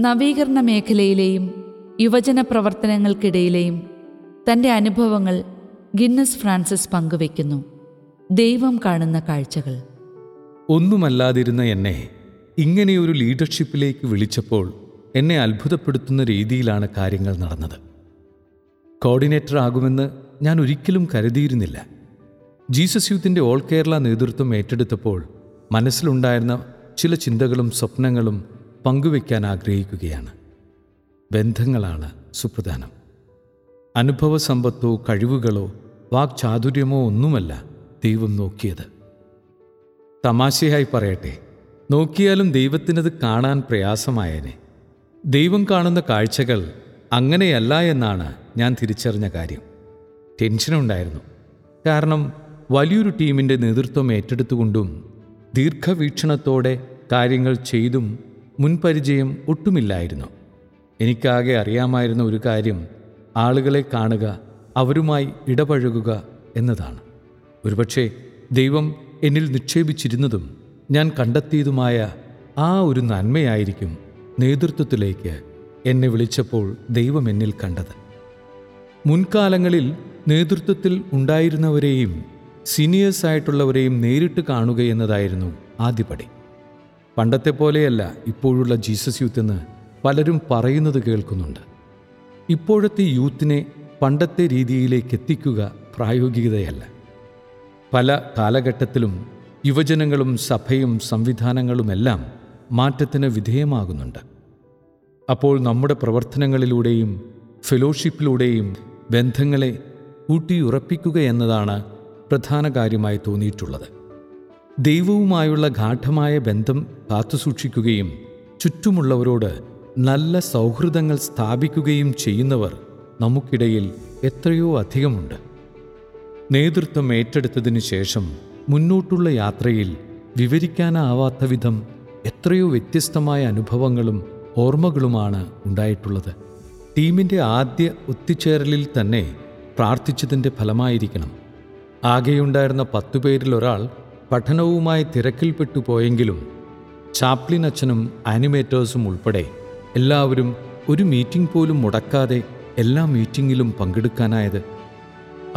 നവീകരണ മേഖലയിലെയും യുവജന പ്രവർത്തനങ്ങൾക്കിടയിലെയും തന്റെ അനുഭവങ്ങൾ ഗിന്നസ് ഫ്രാൻസിസ് പങ്കുവയ്ക്കുന്നു. ദൈവം കാണുന്ന കാഴ്ചകൾ. ഒന്നുമല്ലാതിരുന്ന എന്നെ ഇങ്ങനെയൊരു ലീഡർഷിപ്പിലേക്ക് വിളിച്ചപ്പോൾ എന്നെ അത്ഭുതപ്പെടുത്തുന്ന രീതിയിലാണ് കാര്യങ്ങൾ നടന്നത്. കോർഡിനേറ്റർ ആകുമെന്ന് ഞാൻ ഒരിക്കലും കരുതിയിരുന്നില്ല. ജീസസ് യൂത്തിന്റെ ഓൾ കേരള നേതൃത്വം ഏറ്റെടുത്തപ്പോൾ മനസ്സിലുണ്ടായിരുന്ന ചില ചിന്തകളും സ്വപ്നങ്ങളും പങ്കുവയ്ക്കാൻ ആഗ്രഹിക്കുകയാണ്. ബന്ധങ്ങളാണ് സുപ്രധാനം. അനുഭവ സമ്പത്തോ കഴിവുകളോ വാക്ചാതുര്യമോ ഒന്നുമല്ല ദൈവം നോക്കിയത്. തമാശയായി പറയട്ടെ നോക്കിയാലും ദൈവത്തിനത് കാണാൻ പ്രയാസമായേനെ. ദൈവം കാണുന്ന കാഴ്ചകൾ അങ്ങനെയല്ല എന്നാണ് ഞാൻ തിരിച്ചറിഞ്ഞ കാര്യം. ടെൻഷനുണ്ടായിരുന്നു. കാരണം വലിയൊരു ടീമിന്റെ നേതൃത്വം ഏറ്റെടുത്തുകൊണ്ടും ദീർഘവീക്ഷണത്തോടെ കാര്യങ്ങൾ ചെയ്തും മുൻപരിചയം ഒട്ടുമില്ലായിരുന്നു. എനിക്കാകെ അറിയാമായിരുന്ന ഒരു കാര്യം ആളുകളെ കാണുക അവരുമായി ഇടപഴകുക എന്നതാണ്. ഒരുപക്ഷെ ദൈവം എന്നിൽ നിക്ഷേപിച്ചിരുന്നതും ഞാൻ കണ്ടെത്തിയതുമായ ആ ഒരു നന്മയായിരിക്കും നേതൃത്വത്തിലേക്ക് എന്നെ വിളിച്ചപ്പോൾ ദൈവം എന്നിൽ കണ്ടത്. മുൻകാലങ്ങളിൽ നേതൃത്വത്തിൽ ഉണ്ടായിരുന്നവരെയും സീനിയേഴ്സായിട്ടുള്ളവരെയും നേരിട്ട് കാണുക എന്നതായിരുന്നു ആദ്യപടി. പണ്ടത്തെ പോലെയല്ല ഇപ്പോഴുള്ള ജീസസ് യൂത്ത് എന്ന് പലരും പറയുന്നത് കേൾക്കുന്നുണ്ട്. ഇപ്പോഴത്തെ യൂത്തിനെ പണ്ടത്തെ രീതിയിലേക്ക് എത്തിക്കുക പ്രായോഗികതയല്ല. പല കാലഘട്ടത്തിലും യുവജനങ്ങളും സഭയും സംവിധാനങ്ങളുമെല്ലാം മാറ്റത്തിന് വിധേയമാകുന്നുണ്ട്. അപ്പോൾ നമ്മുടെ പ്രവർത്തനങ്ങളിലൂടെയും ഫെലോഷിപ്പിലൂടെയും ബന്ധങ്ങളെ ഊട്ടിയുറപ്പിക്കുക എന്നതാണ് പ്രധാന കാര്യമായി തോന്നിയിട്ടുള്ളത്. ദൈവവുമായുള്ള ഗാഠമായ ബന്ധം കാത്തുസൂക്ഷിക്കുകയും ചുറ്റുമുള്ളവരോട് നല്ല സൗഹൃദങ്ങൾ സ്ഥാപിക്കുകയും ചെയ്യുന്നവർ നമുക്കിടയിൽ എത്രയോ അധികമുണ്ട്. നേതൃത്വം ഏറ്റെടുത്തതിനു ശേഷം മുന്നോട്ടുള്ള യാത്രയിൽ വിവരിക്കാനാവാത്ത വിധം എത്രയോ വ്യത്യസ്തമായ അനുഭവങ്ങളും ഓർമ്മകളുമാണ് ഉണ്ടായിട്ടുള്ളത്. ടീമിന്റെ ആദ്യ ഒത്തുചേരലിൽ തന്നെ പ്രാർത്ഥിച്ചതിന്റെ ഫലമായിരിക്കണം. ആകെയുണ്ടായിരുന്ന പത്തു ഒരാൾ പഠനവുമായി തിരക്കിൽപ്പെട്ടു പോയെങ്കിലും ചാപ്ലിൻ അച്ഛനും ആനിമേറ്റേഴ്സും ഉൾപ്പെടെ എല്ലാവരും ഒരു മീറ്റിംഗ് പോലും മുടക്കാതെ എല്ലാ മീറ്റിങ്ങിലും പങ്കെടുക്കാനായത്.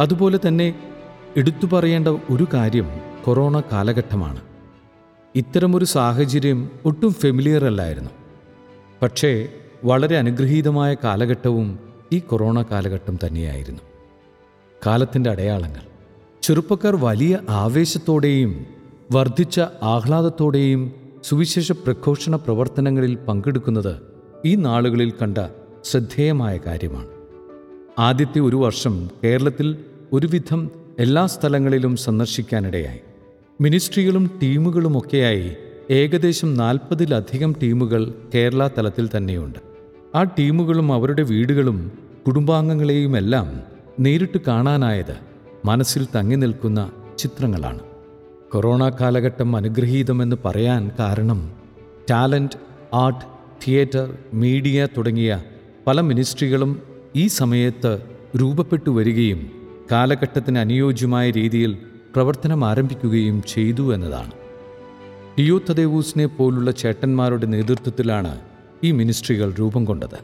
അതുപോലെ തന്നെ എടുത്തു പറയേണ്ട ഒരു കാര്യം കൊറോണ കാലഘട്ടമാണ്. ഇത്തരമൊരു സാഹചര്യം ഒട്ടും ഫെമിലിയർ അല്ലായിരുന്നു. പക്ഷേ വളരെ അനുഗ്രഹീതമായ കാലഘട്ടവും ഈ കൊറോണ കാലഘട്ടം തന്നെയായിരുന്നു. കാലത്തിന്റെ അടയാളങ്ങൾ. ചെറുപ്പക്കാർ വലിയ ആവേശത്തോടെയും വർദ്ധിച്ച ആഹ്ലാദത്തോടെയും സുവിശേഷ പ്രഘോഷണ പ്രവർത്തനങ്ങളിൽ പങ്കെടുക്കുന്നത് ഈ നാളുകളിൽ കണ്ട ശ്രദ്ധേയമായ കാര്യമാണ്. ആദ്യത്തെ ഒരു വർഷം കേരളത്തിൽ ഒരുവിധം എല്ലാ സ്ഥലങ്ങളിലും സന്ദർശിക്കാനിടയായി. മിനിസ്ട്രികളും ടീമുകളുമൊക്കെയായി ഏകദേശം നാൽപ്പതിലധികം ടീമുകൾ കേരള തലത്തിൽ തന്നെയുണ്ട്. ആ ടീമുകളും അവരുടെ വീടുകളും കുടുംബാംഗങ്ങളെയുമെല്ലാം നേരിട്ട് കാണാനായത് മനസ്സിൽ തങ്ങി നിൽക്കുന്ന ചിത്രങ്ങളാണ്. കൊറോണ കാലഘട്ടം അനുഗ്രഹീതമെന്ന് പറയാൻ കാരണം ടാലന്റ് ആർട്ട് തിയേറ്റർ മീഡിയ തുടങ്ങിയ പല മിനിസ്ട്രികളും ഈ സമയത്ത് രൂപപ്പെട്ടു വരികയും കാലഘട്ടത്തിന് അനുയോജ്യമായ രീതിയിൽ പ്രവർത്തനം ആരംഭിക്കുകയും ചെയ്തു എന്നതാണ്. ലിയോ തദേവൂസിനെ പോലുള്ള ചേട്ടന്മാരുടെ നേതൃത്വത്തിലാണ് ഈ മിനിസ്ട്രികൾ രൂപം കൊണ്ടത്.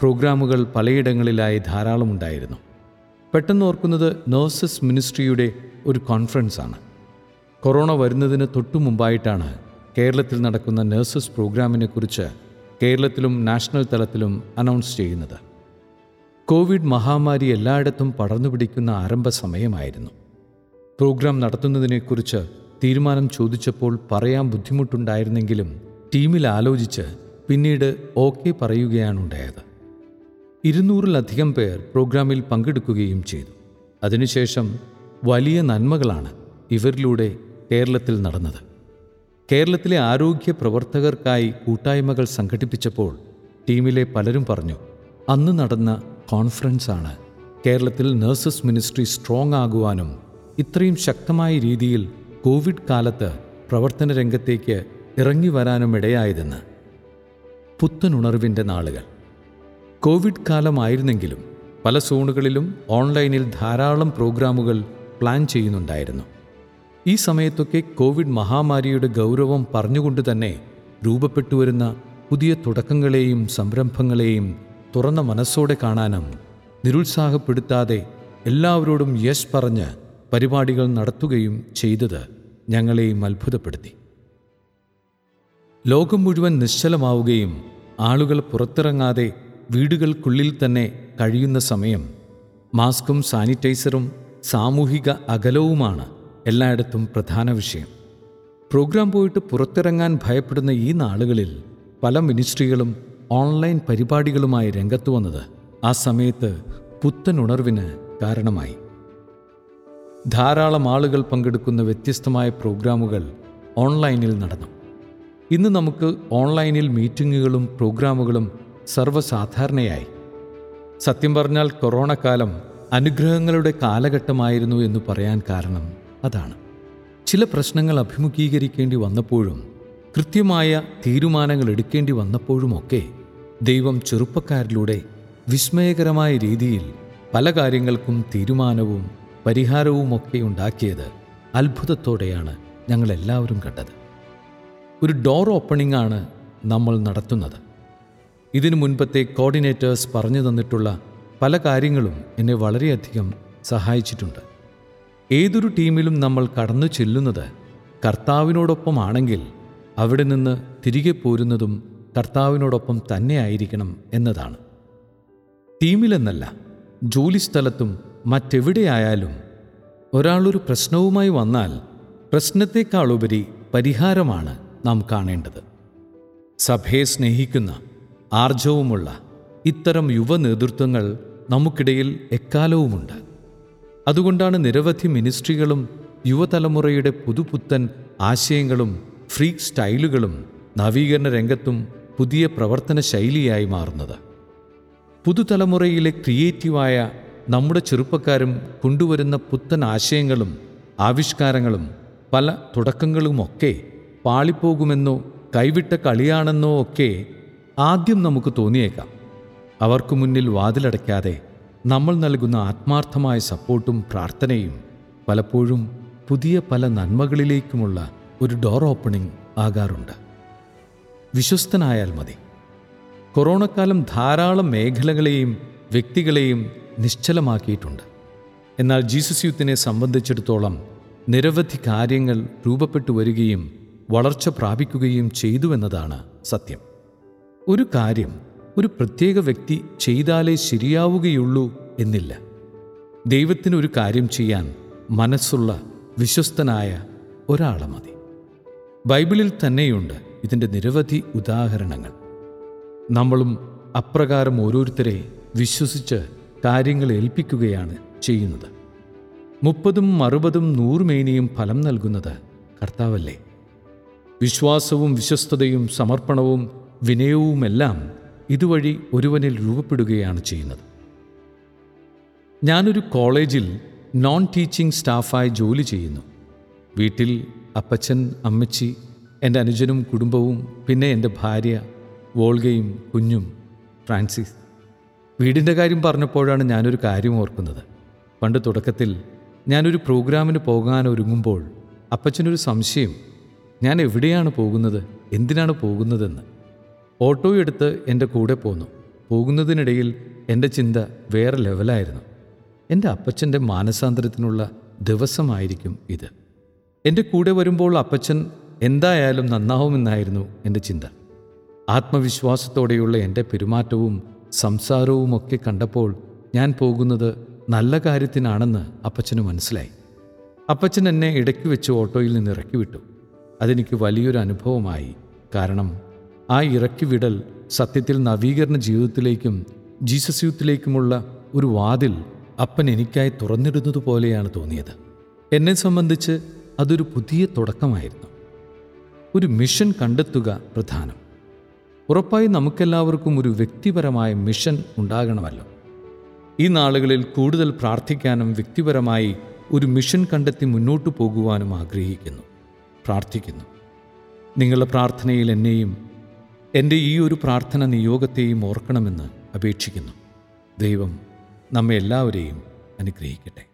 പ്രോഗ്രാമുകൾ പലയിടങ്ങളിലായി ധാരാളം ഉണ്ടായിരുന്നു പെട്ടെന്ന് ഓർക്കുന്നത് നേഴ്സസ് മിനിസ്ട്രിയുടെ ഒരു കോൺഫറൻസാണ് കൊറോണ വരുന്നതിന് തൊട്ടു മുമ്പായിട്ടാണ് കേരളത്തിൽ നടക്കുന്ന നേഴ്സസ് പ്രോഗ്രാമിനെ കുറിച്ച് കേരളത്തിലും നാഷണൽ തലത്തിലും അനൗൺസ് ചെയ്യുന്നത്. കോവിഡ് മഹാമാരി എല്ലായിടത്തും പടർന്നു പിടിക്കുന്ന ആരംഭ സമയമായിരുന്നു. പ്രോഗ്രാം നടത്തുന്നതിനെക്കുറിച്ച് തീരുമാനം ചോദിച്ചപ്പോൾ പറയാൻ ബുദ്ധിമുട്ടുണ്ടായിരുന്നെങ്കിലും ടീമിൽ ആലോചിച്ച് പിന്നീട് ഓക്കെ പറയുകയാണുണ്ടായത് ഇരുന്നൂറിലധികം പേർ പ്രോഗ്രാമിൽ പങ്കെടുക്കുകയും ചെയ്തു. അതിനുശേഷം വലിയ നന്മകളാണ് ഇവരിലൂടെ കേരളത്തിൽ നടന്നത്. കേരളത്തിലെ ആരോഗ്യ പ്രവർത്തകർക്കായി കൂട്ടായ്മകൾ സംഘടിപ്പിച്ചപ്പോൾ ടീമിലെ പലരും പറഞ്ഞു അന്ന് നടന്ന കോൺഫറൻസാണ് കേരളത്തിൽ നഴ്സസ് മിനിസ്ട്രി സ്ട്രോങ് ആകുവാനും ഇത്രയും ശക്തമായ രീതിയിൽ കോവിഡ് കാലത്ത് പ്രവർത്തന രംഗത്തേക്ക് ഇറങ്ങി വരാനും ഇടയായതെന്ന് പുത്തനുണർവിന്റെ നാളുകൾ. കോവിഡ് കാലമായിരുന്നെങ്കിലും പല സോണുകളിലും ഓൺലൈനിൽ ധാരാളം പ്രോഗ്രാമുകൾ പ്ലാൻ ചെയ്യുന്നുണ്ടായിരുന്നു. ഈ സമയത്തൊക്കെ കോവിഡ് മഹാമാരിയുടെ ഗൗരവം പറഞ്ഞുകൊണ്ട് തന്നെ രൂപപ്പെട്ടുവരുന്ന പുതിയ തുടക്കങ്ങളെയും സംരംഭങ്ങളെയും തുറന്ന മനസ്സോടെ കാണാനും നിരുത്സാഹപ്പെടുത്താതെ എല്ലാവരോടും യെസ് പറഞ്ഞ് പരിപാടികൾ നടത്തുകയും ചെയ്തത് ഞങ്ങളെയും അത്ഭുതപ്പെടുത്തി. ലോകം മുഴുവൻ നിശ്ചലമാവുകയും ആളുകൾ പുറത്തിറങ്ങാതെ വീടുകൾക്കുള്ളിൽ തന്നെ കഴിയുന്ന സമയം മാസ്കും സാനിറ്റൈസറും സാമൂഹിക അകലവുമാണ് എല്ലായിടത്തും പ്രധാന വിഷയം. പ്രോഗ്രാം പോയിട്ട് പുറത്തിറങ്ങാൻ ഭയപ്പെടുന്ന ഈ നാളുകളിൽ പല മിനിസ്ട്രികളും ഓൺലൈൻ പരിപാടികളുമായി രംഗത്ത് വന്നത് ആ സമയത്ത് പുത്തൻ ഉണർവിന് കാരണമായി. ധാരാളം ആളുകൾ പങ്കെടുക്കുന്ന വ്യത്യസ്തമായ പ്രോഗ്രാമുകൾ ഓൺലൈനിൽ നടന്നു. ഇന്ന് നമുക്ക് ഓൺലൈനിൽ മീറ്റിങ്ങുകളും പ്രോഗ്രാമുകളും സർവസാധാരണയായി. സത്യം പറഞ്ഞാൽ കൊറോണ കാലം അനുഗ്രഹങ്ങളുടെ കാലഘട്ടമായിരുന്നു എന്ന് പറയാൻ കാരണം അതാണ്. ചില പ്രശ്നങ്ങൾ അഭിമുഖീകരിക്കേണ്ടി വന്നപ്പോഴും കൃത്യമായ തീരുമാനങ്ങൾ എടുക്കേണ്ടി വന്നപ്പോഴുമൊക്കെ ദൈവം ചെറുപ്പക്കാരിലൂടെ വിസ്മയകരമായ രീതിയിൽ പല കാര്യങ്ങൾക്കും തീരുമാനവും പരിഹാരവുമൊക്കെ ഉണ്ടാക്കിയത് അത്ഭുതത്തോടെയാണ് ഞങ്ങളെല്ലാവരും കണ്ടത്. ഒരു ഡോർ ഓപ്പണിംഗ് ആണ് നമ്മൾ നടത്തുന്നത്. ഇതിനു മുൻപത്തെ കോർഡിനേറ്റേഴ്സ് പറഞ്ഞു തന്നിട്ടുള്ള പല കാര്യങ്ങളും എന്നെ വളരെയധികം സഹായിച്ചിട്ടുണ്ട്. ഏതൊരു ടീമിലും നമ്മൾ കടന്നു ചെല്ലുന്നത് കർത്താവിനോടൊപ്പമാണെങ്കിൽ അവിടെ നിന്ന് തിരികെ പോരുന്നതും കർത്താവിനോടൊപ്പം തന്നെ ആയിരിക്കണം എന്നതാണ്. ടീമിലെന്നല്ല ജോലിസ്ഥലത്തും മറ്റെവിടെയായാലും ഒരാളൊരു പ്രശ്നവുമായി വന്നാൽ പ്രശ്നത്തെക്കാളുപരി പരിഹാരമാണ് നാം കാണേണ്ടത്. സഭയെ സ്നേഹിക്കുന്ന ആർജവുമുള്ള ഇത്തരം യുവ നേതൃത്വങ്ങൾ നമുക്കിടയിൽ എക്കാലവുമുണ്ട്. അതുകൊണ്ടാണ് നിരവധി മിനിസ്ട്രികളും യുവതലമുറയുടെ പുതുപുത്തൻ ആശയങ്ങളും ഫ്രീ സ്റ്റൈലുകളും നവീകരണ രംഗത്തും പുതിയ പ്രവർത്തന ശൈലിയായി മാറുന്നത്. പുതുതലമുറയിലെ ക്രിയേറ്റീവായ നമ്മുടെ ചെറുപ്പക്കാരും കൊണ്ടുവരുന്ന പുത്തൻ ആശയങ്ങളും ആവിഷ്കാരങ്ങളും പല തുടക്കങ്ങളുമൊക്കെ പാളിപ്പോകുമെന്നോ കൈവിട്ട കളിയാണെന്നോ ഒക്കെ ആദ്യം നമുക്ക് തോന്നിയേക്കാം. അവർക്ക് മുന്നിൽ വാതിലടയ്ക്കാതെ നമ്മൾ നൽകുന്ന ആത്മാർത്ഥമായ സപ്പോർട്ടും പ്രാർത്ഥനയും പലപ്പോഴും പുതിയ പല നന്മകളിലേക്കുമുള്ള ഒരു ഡോർ ഓപ്പണിംഗ് ആകാറുണ്ട്. വിശ്വസ്തനായാൽ മതി. കൊറോണക്കാലം ധാരാളം മേഖലകളെയും വ്യക്തികളെയും നിശ്ചലമാക്കിയിട്ടുണ്ട്. എന്നാൽ ജീസസ് യൂത്തിനെ സംബന്ധിച്ചിടത്തോളം നിരവധി കാര്യങ്ങൾ രൂപപ്പെട്ടു വരികയും വളർച്ച പ്രാപിക്കുകയും ചെയ്തുവെന്നതാണ് സത്യം. ഒരു കാര്യം ഒരു പ്രത്യേക വ്യക്തി ചെയ്താലേ ശരിയാവുകയുള്ളൂ എന്നില്ല. ദൈവത്തിന് ഒരു കാര്യം ചെയ്യാൻ മനസ്സുള്ള വിശ്വസ്തനായ ഒരാളെ മതി. ബൈബിളിൽ തന്നെയുണ്ട് ഇതിന്റെ നിരവധി ഉദാഹരണങ്ങൾ. നമ്മളും അപ്രകാരം ഓരോരുത്തരെ വിശ്വസിച്ച് കാര്യങ്ങൾ ഏൽപ്പിക്കുകയാണ് ചെയ്യുന്നത്. മുപ്പതും അറുപതും നൂറുമേനിയും ഫലം നൽകുന്നത് കർത്താവല്ലേ? വിശ്വാസവും വിശ്വസ്തതയും സമർപ്പണവും വിനയവുമെല്ലാം ഇതുവഴി ഒരുവനിൽ രൂപപ്പെടുകയാണ് ചെയ്യുന്നത്. ഞാനൊരു കോളേജിൽ നോൺ ടീച്ചിങ് സ്റ്റാഫായി ജോലി ചെയ്യുന്നു. വീട്ടിൽ അപ്പച്ചൻ അമ്മച്ചി എന്റെ അനുജനും കുടുംബവും പിന്നെ എന്റെ ഭാര്യ വോൾഗയും കുഞ്ഞും ഫ്രാൻസിസ്. വീടിന്റെ കാര്യം പറഞ്ഞപ്പോഴാണ് ഞാനൊരു കാര്യം ഓർക്കുന്നത്. പണ്ട് തുടക്കത്തിൽ ഞാനൊരു പ്രോഗ്രാമിന് പോകാൻ ഒരുങ്ങുമ്പോൾ അപ്പച്ചനൊരു സംശയം ഞാൻ എവിടെയാണ് പോകുന്നത്? എന്തിനാണ് പോകുന്നതെന്ന്? ഓട്ടോ എടുത്ത് എന്റെ കൂടെ പോന്നു. പോകുന്നതിനിടയിൽ എന്റെ ചിന്ത വേറെ ലെവലായിരുന്നു. എന്റെ അപ്പച്ചന്റെ മാനസാന്തരത്തിനുള്ള ദിവസമായിരിക്കും ഇത്. എന്റെ കൂടെ വരുമ്പോൾ അപ്പച്ചൻ എന്തായാലും നന്നാവുമെന്നായിരുന്നു എന്റെ ചിന്ത. ആത്മവിശ്വാസത്തോടെയുള്ള എന്റെ പെരുമാറ്റവും സംസാരവുമൊക്കെ കണ്ടപ്പോൾ ഞാൻ പോകുന്നത് നല്ല കാര്യത്തിനാണെന്ന് അപ്പച്ചന് മനസ്സിലായി. അപ്പച്ചൻ എന്നെ ഇടയ്ക്ക് വെച്ച് ഓട്ടോയിൽ നിന്ന് ഇറക്കി വിട്ടു അതെനിക്ക് വലിയൊരു അനുഭവമായി. കാരണം ആ ഇറക്കി വിടൽ സത്യത്തിൽ നവീകരണ ജീവിതത്തിലേക്കും ജീസസ് യൂത്തിലേക്കുമുള്ള ഒരു വാതിൽ അപ്പൻ എനിക്കായി തുറന്നിടുന്നത് പോലെയാണ് തോന്നിയത്. എന്നെ സംബന്ധിച്ച് അതൊരു പുതിയ തുടക്കമായിരുന്നു. ഒരു മിഷൻ കണ്ടെത്തുക പ്രധാനം. ഉറപ്പായി നമുക്കെല്ലാവർക്കും ഒരു വ്യക്തിപരമായ മിഷൻ ഉണ്ടാകണമല്ലോ. ഈ നാളുകളിൽ കൂടുതൽ പ്രാർത്ഥിക്കാനും വ്യക്തിപരമായി ഒരു മിഷൻ കണ്ടെത്തി മുന്നോട്ടു പോകുവാനും ആഗ്രഹിക്കുന്നു. പ്രാർത്ഥിക്കുന്നു. നിങ്ങളുടെ പ്രാർത്ഥനയിൽ എന്നെയും എന്റെ ഈ ഒരു പ്രാർത്ഥന നിയോഗത്തെയും ഓർക്കണമെന്ന് അപേക്ഷിക്കുന്നു. ദൈവം നമ്മെ എല്ലാവരെയും അനുഗ്രഹിക്കട്ടെ.